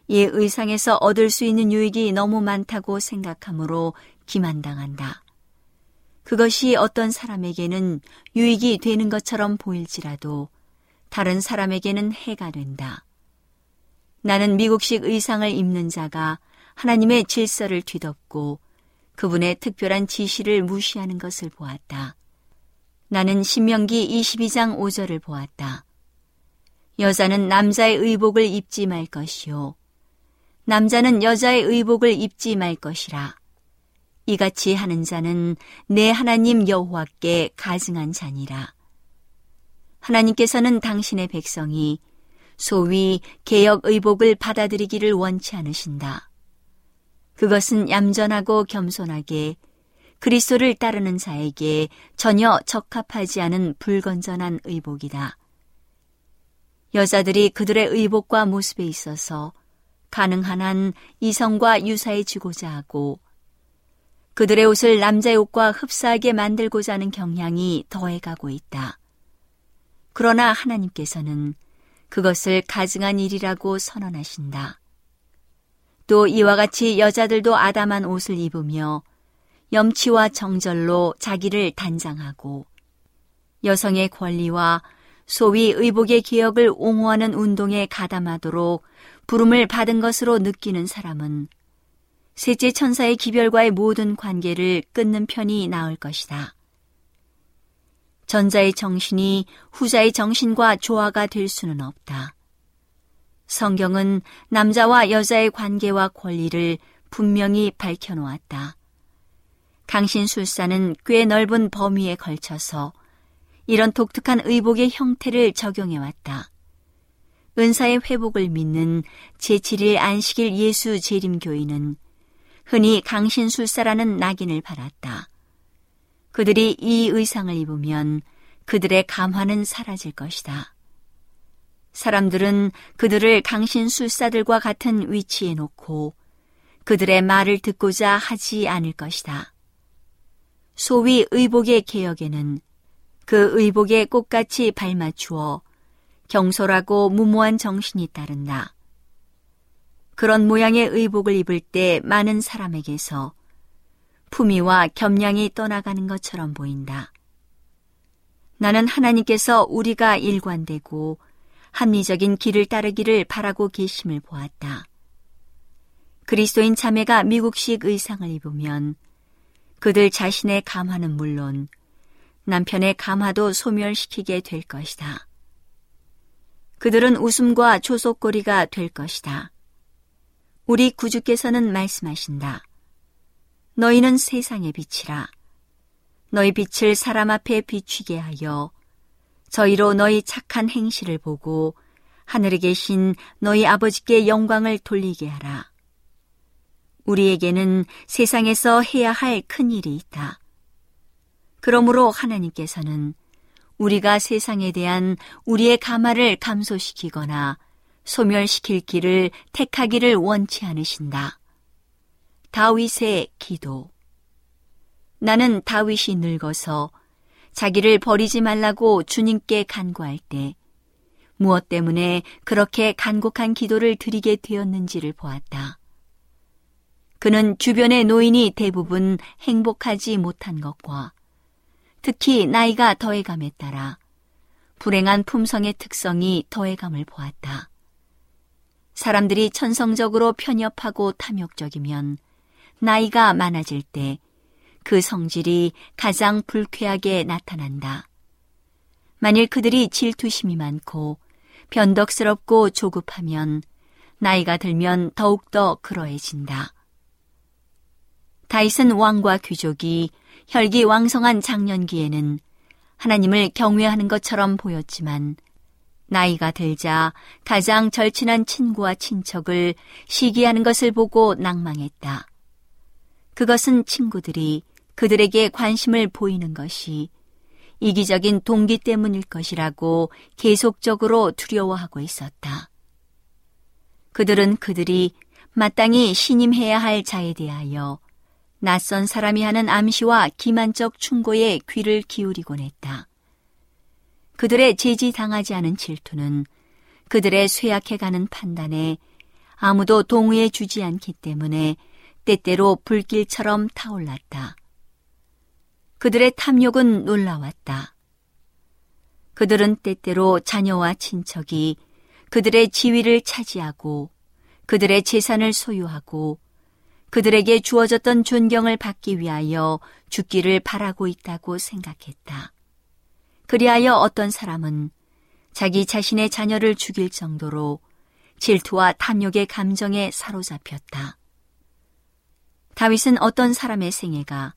이 의상에서 얻을 수 있는 유익이 너무 많다고 생각하므로 기만당한다. 그것이 어떤 사람에게는 유익이 되는 것처럼 보일지라도 다른 사람에게는 해가 된다. 나는 미국식 의상을 입는 자가 하나님의 질서를 뒤덮고 그분의 특별한 지시를 무시하는 것을 보았다. 나는 신명기 22장 5절을 보았다. 여자는 남자의 의복을 입지 말 것이요. 남자는 여자의 의복을 입지 말 것이라. 이같이 하는 자는 내 하나님 여호와께 가증한 자니라. 하나님께서는 당신의 백성이 소위 개혁 의복을 받아들이기를 원치 않으신다. 그것은 얌전하고 겸손하게 그리스도를 따르는 자에게 전혀 적합하지 않은 불건전한 의복이다. 여자들이 그들의 의복과 모습에 있어서 가능한 한 이성과 유사해지고자 하고 그들의 옷을 남자의 옷과 흡사하게 만들고자 하는 경향이 더해가고 있다. 그러나 하나님께서는 그것을 가증한 일이라고 선언하신다. 또 이와 같이 여자들도 아담한 옷을 입으며 염치와 정절로 자기를 단장하고 여성의 권리와 소위 의복의 개혁을 옹호하는 운동에 가담하도록 부름을 받은 것으로 느끼는 사람은 셋째 천사의 기별과의 모든 관계를 끊는 편이 나을 것이다. 전자의 정신이 후자의 정신과 조화가 될 수는 없다. 성경은 남자와 여자의 관계와 권리를 분명히 밝혀놓았다. 강신술사는 꽤 넓은 범위에 걸쳐서 이런 독특한 의복의 형태를 적용해왔다. 은사의 회복을 믿는 제7일 안식일 예수 재림교인은 흔히 강신술사라는 낙인을 받았다. 그들이 이 의상을 입으면 그들의 감화는 사라질 것이다. 사람들은 그들을 강신술사들과 같은 위치에 놓고 그들의 말을 듣고자 하지 않을 것이다. 소위 의복의 개혁에는 그 의복에 꽃같이 발맞추어 경솔하고 무모한 정신이 따른다. 그런 모양의 의복을 입을 때 많은 사람에게서 품위와 겸양이 떠나가는 것처럼 보인다. 나는 하나님께서 우리가 일관되고 합리적인 길을 따르기를 바라고 계심을 보았다. 그리스도인 자매가 미국식 의상을 입으면 그들 자신의 감화는 물론 남편의 감화도 소멸시키게 될 것이다. 그들은 웃음과 조속거리가 될 것이다. 우리 구주께서는 말씀하신다. 너희는 세상의 빛이라. 너희 빛을 사람 앞에 비추게 하여 저희로 너희 착한 행실을 보고 하늘에 계신 너희 아버지께 영광을 돌리게 하라. 우리에게는 세상에서 해야 할 큰 일이 있다. 그러므로 하나님께서는 우리가 세상에 대한 우리의 가마를 감소시키거나 소멸시킬 길을 택하기를 원치 않으신다. 다윗의 기도. 나는 다윗이 늙어서 자기를 버리지 말라고 주님께 간구할 때 무엇 때문에 그렇게 간곡한 기도를 드리게 되었는지를 보았다. 그는 주변의 노인이 대부분 행복하지 못한 것과 특히 나이가 더해감에 따라 불행한 품성의 특성이 더해감을 보았다. 사람들이 천성적으로 편협하고 탐욕적이면 나이가 많아질 때 그 성질이 가장 불쾌하게 나타난다. 만일 그들이 질투심이 많고 변덕스럽고 조급하면 나이가 들면 더욱더 그러해진다. 다이슨 왕과 귀족이 혈기 왕성한 장년기에는 하나님을 경외하는 것처럼 보였지만 나이가 들자 가장 절친한 친구와 친척을 시기하는 것을 보고 낭망했다. 그것은 친구들이 그들에게 관심을 보이는 것이 이기적인 동기 때문일 것이라고 계속적으로 두려워하고 있었다. 그들은 그들이 마땅히 신임해야 할 자에 대하여 낯선 사람이 하는 암시와 기만적 충고에 귀를 기울이곤 했다. 그들의 제지당하지 않은 질투는 그들의 쇠약해가는 판단에 아무도 동의해 주지 않기 때문에 때때로 불길처럼 타올랐다. 그들의 탐욕은 놀라웠다. 그들은 때때로 자녀와 친척이 그들의 지위를 차지하고 그들의 재산을 소유하고 그들에게 주어졌던 존경을 받기 위하여 죽기를 바라고 있다고 생각했다. 그리하여 어떤 사람은 자기 자신의 자녀를 죽일 정도로 질투와 탐욕의 감정에 사로잡혔다. 다윗은 어떤 사람의 생애가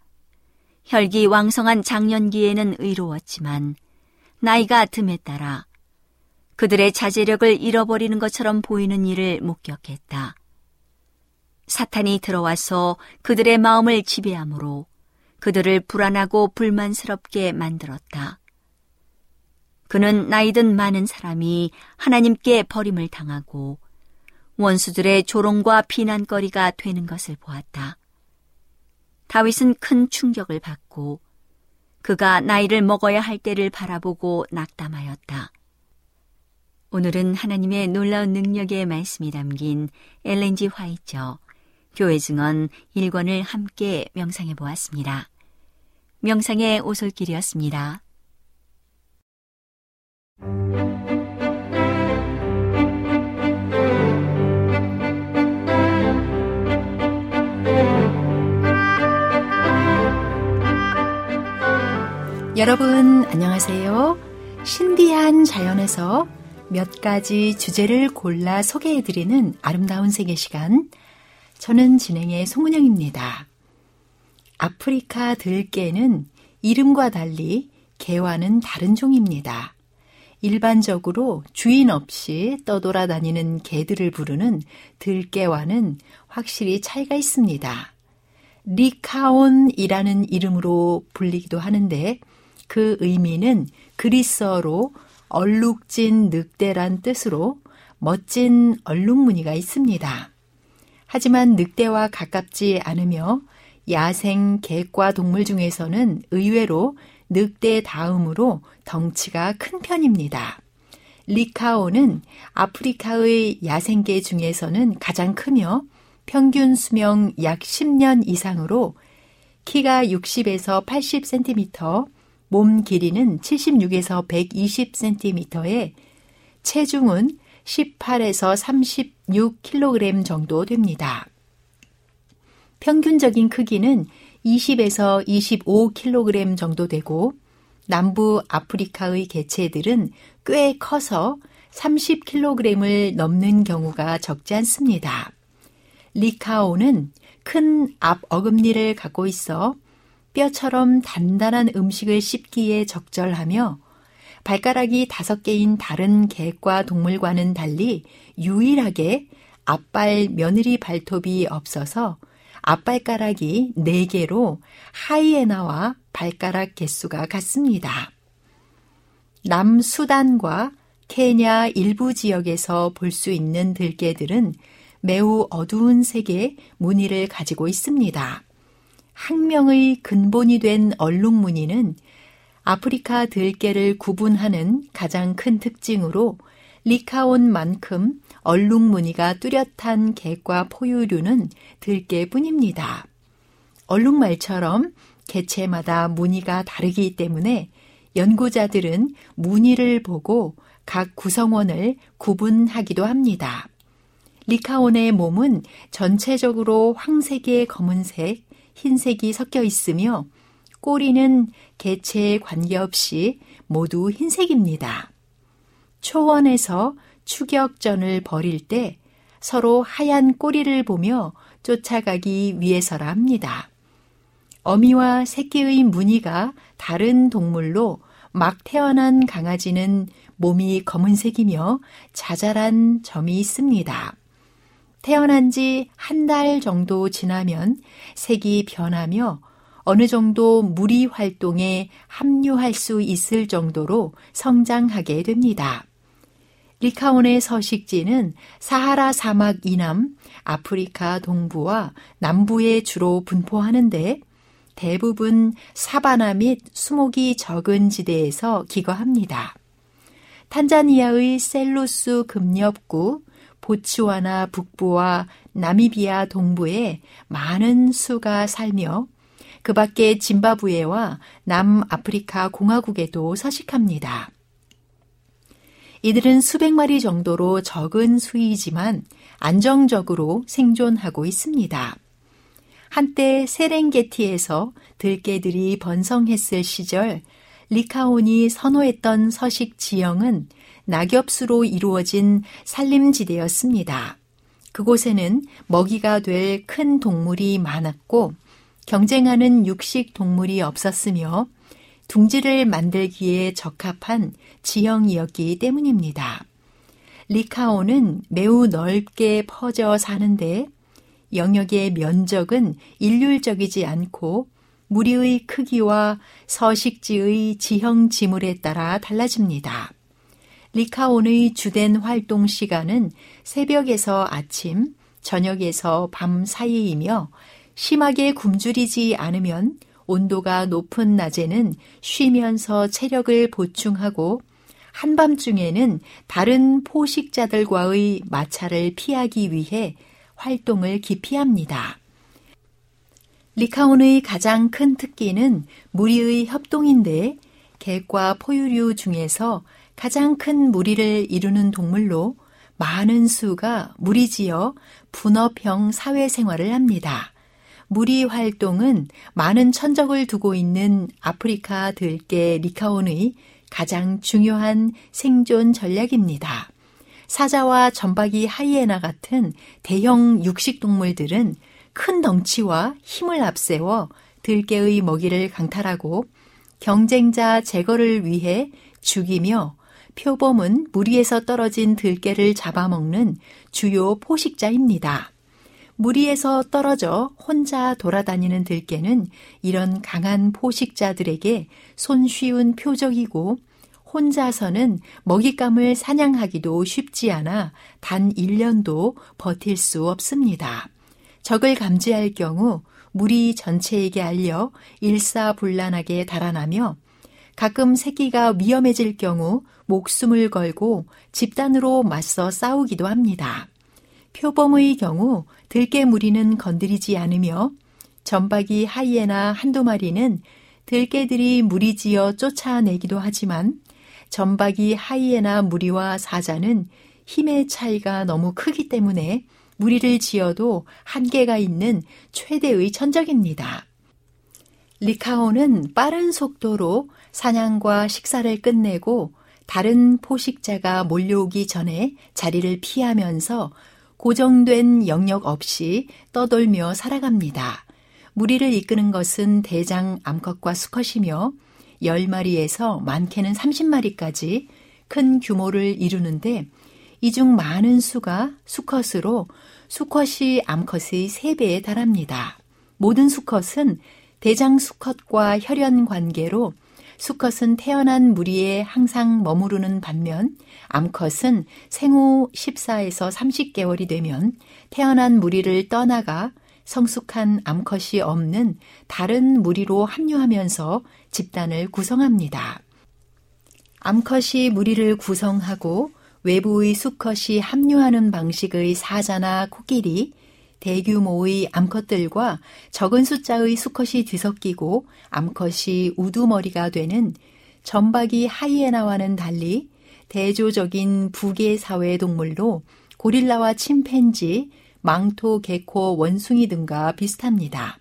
혈기 왕성한 장년기에는 의로웠지만 나이가 듦에 따라 그들의 자제력을 잃어버리는 것처럼 보이는 일을 목격했다. 사탄이 들어와서 그들의 마음을 지배함으로 그들을 불안하고 불만스럽게 만들었다. 그는 나이든 많은 사람이 하나님께 버림을 당하고 원수들의 조롱과 비난거리가 되는 것을 보았다. 다윗은 큰 충격을 받고 그가 나이를 먹어야 할 때를 바라보고 낙담하였다. 오늘은 하나님의 놀라운 능력의 말씀이 담긴 엘렌지 화이처 교회 증언 1권을 함께 명상해 보았습니다. 명상의 오솔길이었습니다. 여러분 안녕하세요. 신비한 자연에서 몇 가지 주제를 골라 소개해드리는 아름다운 세계 시간 저는 진행의 송은영입니다. 아프리카 들개는 이름과 달리 개와는 다른 종입니다. 일반적으로 주인 없이 떠돌아다니는 개들을 부르는 들개와는 확실히 차이가 있습니다. 리카온이라는 이름으로 불리기도 하는데 그 의미는 그리스어로 얼룩진 늑대란 뜻으로 멋진 얼룩무늬가 있습니다. 하지만 늑대와 가깝지 않으며 야생 개과 동물 중에서는 의외로 늑대 다음으로 덩치가 큰 편입니다. 리카오는 아프리카의 야생개 중에서는 가장 크며 평균 수명 약 10년 이상으로 키가 60에서 80cm, 몸 길이는 76에서 120cm에 체중은 18에서 36kg 정도 됩니다. 평균적인 크기는 20에서 25kg 정도 되고 남부 아프리카의 개체들은 꽤 커서 30kg을 넘는 경우가 적지 않습니다. 리카오는 큰 앞 어금니를 갖고 있어 뼈처럼 단단한 음식을 씹기에 적절하며 발가락이 다섯 개인 다른 개과 동물과는 달리 유일하게 앞발 며느리 발톱이 없어서 앞발가락이 4개로 하이에나와 발가락 개수가 같습니다. 남수단과 케냐 일부 지역에서 볼 수 있는 들개들은 매우 어두운 색의 무늬를 가지고 있습니다. 학명의 근본이 된 얼룩 무늬는 아프리카 들개를 구분하는 가장 큰 특징으로 리카온만큼 얼룩 무늬가 뚜렷한 개과 포유류는 들개뿐입니다. 얼룩말처럼 개체마다 무늬가 다르기 때문에 연구자들은 무늬를 보고 각 구성원을 구분하기도 합니다. 리카온의 몸은 전체적으로 황색에 검은색, 흰색이 섞여 있으며 꼬리는 개체에 관계없이 모두 흰색입니다. 초원에서 추격전을 벌일 때 서로 하얀 꼬리를 보며 쫓아가기 위해서라 합니다. 어미와 새끼의 무늬가 다른 동물로 막 태어난 강아지는 몸이 검은색이며 자잘한 점이 있습니다. 태어난 지 한 달 정도 지나면 색이 변하며 어느 정도 무리 활동에 합류할 수 있을 정도로 성장하게 됩니다. 리카온의 서식지는 사하라 사막 이남, 아프리카 동부와 남부에 주로 분포하는데 대부분 사바나 및 수목이 적은 지대에서 기거합니다. 탄자니아의 셀루스 금렵구, 보츠와나 북부와 나미비아 동부에 많은 수가 살며 그 밖에 짐바브웨와 남아프리카 공화국에도 서식합니다. 이들은 수백 마리 정도로 적은 수이지만 안정적으로 생존하고 있습니다. 한때 세렝게티에서 들개들이 번성했을 시절 리카온이 선호했던 서식 지형은 낙엽수로 이루어진 산림지대였습니다. 그곳에는 먹이가 될 큰 동물이 많았고 경쟁하는 육식 동물이 없었으며 둥지를 만들기에 적합한 지형이었기 때문입니다. 리카오는 매우 넓게 퍼져 사는데 영역의 면적은 일률적이지 않고 무리의 크기와 서식지의 지형 지물에 따라 달라집니다. 리카온의 주된 활동 시간은 새벽에서 아침, 저녁에서 밤 사이이며 심하게 굶주리지 않으면 온도가 높은 낮에는 쉬면서 체력을 보충하고 한밤중에는 다른 포식자들과의 마찰을 피하기 위해 활동을 기피합니다. 리카온의 가장 큰 특기는 무리의 협동인데 개과 포유류 중에서 가장 큰 무리를 이루는 동물로 많은 수가 무리지어 분업형 사회생활을 합니다. 무리 활동은 많은 천적을 두고 있는 아프리카 들개 리카온의 가장 중요한 생존 전략입니다. 사자와 점박이 하이에나 같은 대형 육식 동물들은 큰 덩치와 힘을 앞세워 들개의 먹이를 강탈하고 경쟁자 제거를 위해 죽이며 표범은 무리에서 떨어진 들개를 잡아먹는 주요 포식자입니다. 무리에서 떨어져 혼자 돌아다니는 들개는 이런 강한 포식자들에게 손쉬운 표적이고 혼자서는 먹잇감을 사냥하기도 쉽지 않아 단 1년도 버틸 수 없습니다. 적을 감지할 경우 무리 전체에게 알려 일사불란하게 달아나며 가끔 새끼가 위험해질 경우 목숨을 걸고 집단으로 맞서 싸우기도 합니다. 표범의 경우 들개 무리는 건드리지 않으며 전박이 하이에나 한두 마리는 들개들이 무리지어 쫓아내기도 하지만 전박이 하이에나 무리와 사자는 힘의 차이가 너무 크기 때문에 무리를 지어도 한계가 있는 최대의 천적입니다. 리카오는 빠른 속도로 사냥과 식사를 끝내고 다른 포식자가 몰려오기 전에 자리를 피하면서 고정된 영역 없이 떠돌며 살아갑니다. 무리를 이끄는 것은 대장 암컷과 수컷이며 10마리에서 많게는 30마리까지 큰 규모를 이루는데 이 중 많은 수가 수컷으로 수컷이 암컷의 3배에 달합니다. 모든 수컷은 대장 수컷과 혈연 관계로 수컷은 태어난 무리에 항상 머무르는 반면 암컷은 생후 14에서 30개월이 되면 태어난 무리를 떠나가 성숙한 암컷이 없는 다른 무리로 합류하면서 집단을 구성합니다. 암컷이 무리를 구성하고 외부의 수컷이 합류하는 방식의 사자나 코끼리, 대규모의 암컷들과 적은 숫자의 수컷이 뒤섞이고 암컷이 우두머리가 되는 전박이 하이에나와는 달리 대조적인 부계 사회 동물로 고릴라와 침팬지, 망토, 개코, 원숭이 등과 비슷합니다.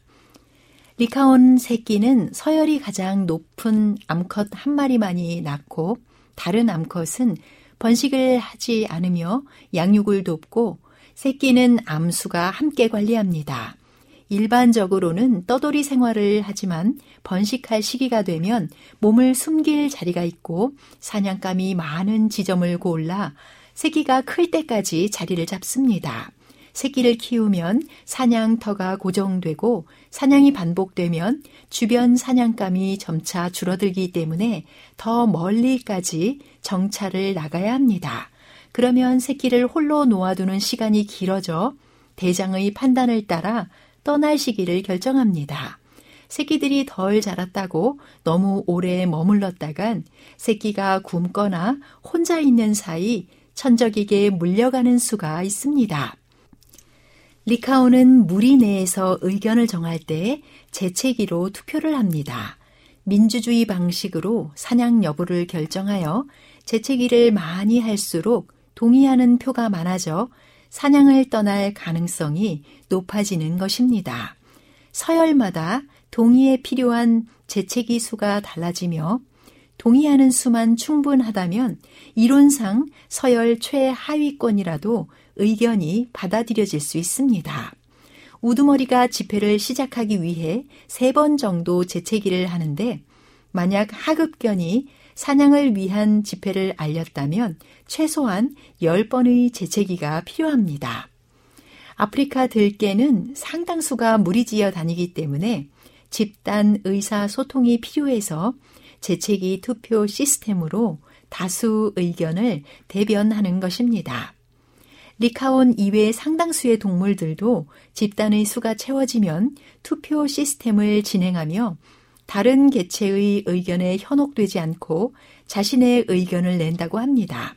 리카온 새끼는 서열이 가장 높은 암컷 한 마리만이 낳고 다른 암컷은 번식을 하지 않으며 양육을 돕고 새끼는 암수가 함께 관리합니다. 일반적으로는 떠돌이 생활을 하지만 번식할 시기가 되면 몸을 숨길 자리가 있고 사냥감이 많은 지점을 골라 새끼가 클 때까지 자리를 잡습니다. 새끼를 키우면 사냥터가 고정되고 사냥이 반복되면 주변 사냥감이 점차 줄어들기 때문에 더 멀리까지 정찰을 나가야 합니다. 그러면 새끼를 홀로 놓아두는 시간이 길어져 대장의 판단을 따라 떠날 시기를 결정합니다. 새끼들이 덜 자랐다고 너무 오래 머물렀다간 새끼가 굶거나 혼자 있는 사이 천적에게 물려가는 수가 있습니다. 리카오는 무리 내에서 의견을 정할 때 재채기로 투표를 합니다. 민주주의 방식으로 사냥 여부를 결정하여 재채기를 많이 할수록 동의하는 표가 많아져 사냥을 떠날 가능성이 높아지는 것입니다. 서열마다 동의에 필요한 재채기 수가 달라지며 동의하는 수만 충분하다면 이론상 서열 최하위권이라도 의견이 받아들여질 수 있습니다. 우두머리가 집회를 시작하기 위해 세 번 정도 재채기를 하는데 만약 하급견이 사냥을 위한 집회를 알렸다면 최소한 10번의 재채기가 필요합니다. 아프리카 들깨는 상당수가 무리지어 다니기 때문에 집단 의사 소통이 필요해서 재채기 투표 시스템으로 다수 의견을 대변하는 것입니다. 리카온 이외 상당수의 동물들도 집단의 수가 채워지면 투표 시스템을 진행하며 다른 개체의 의견에 현혹되지 않고 자신의 의견을 낸다고 합니다.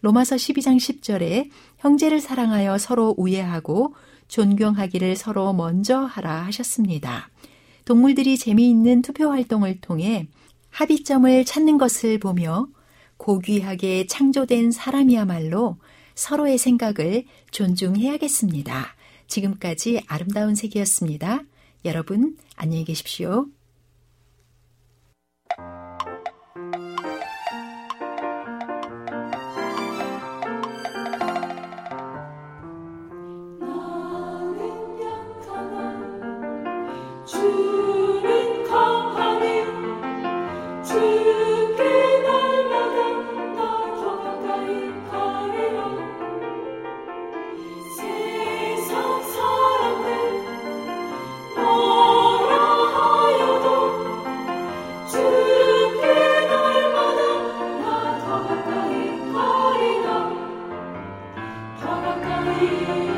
로마서 12장 10절에 형제를 사랑하여 서로 우애하고 존경하기를 서로 먼저 하라 하셨습니다. 동물들이 재미있는 투표 활동을 통해 합의점을 찾는 것을 보며 고귀하게 창조된 사람이야말로 서로의 생각을 존중해야겠습니다. 지금까지 아름다운 색이었습니다. 여러분, 안녕히 계십시오. you Música